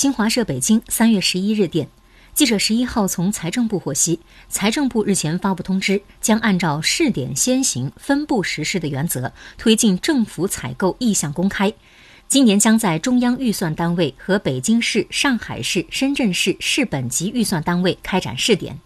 新华社北京三月十一日电。记者十一号从财政部获悉财政部日前发布通知将按照试点先行分步实施的原则推进政府采购意向公开。今年将在中央预算单位和北京市上海市深圳市市本级预算单位开展试点。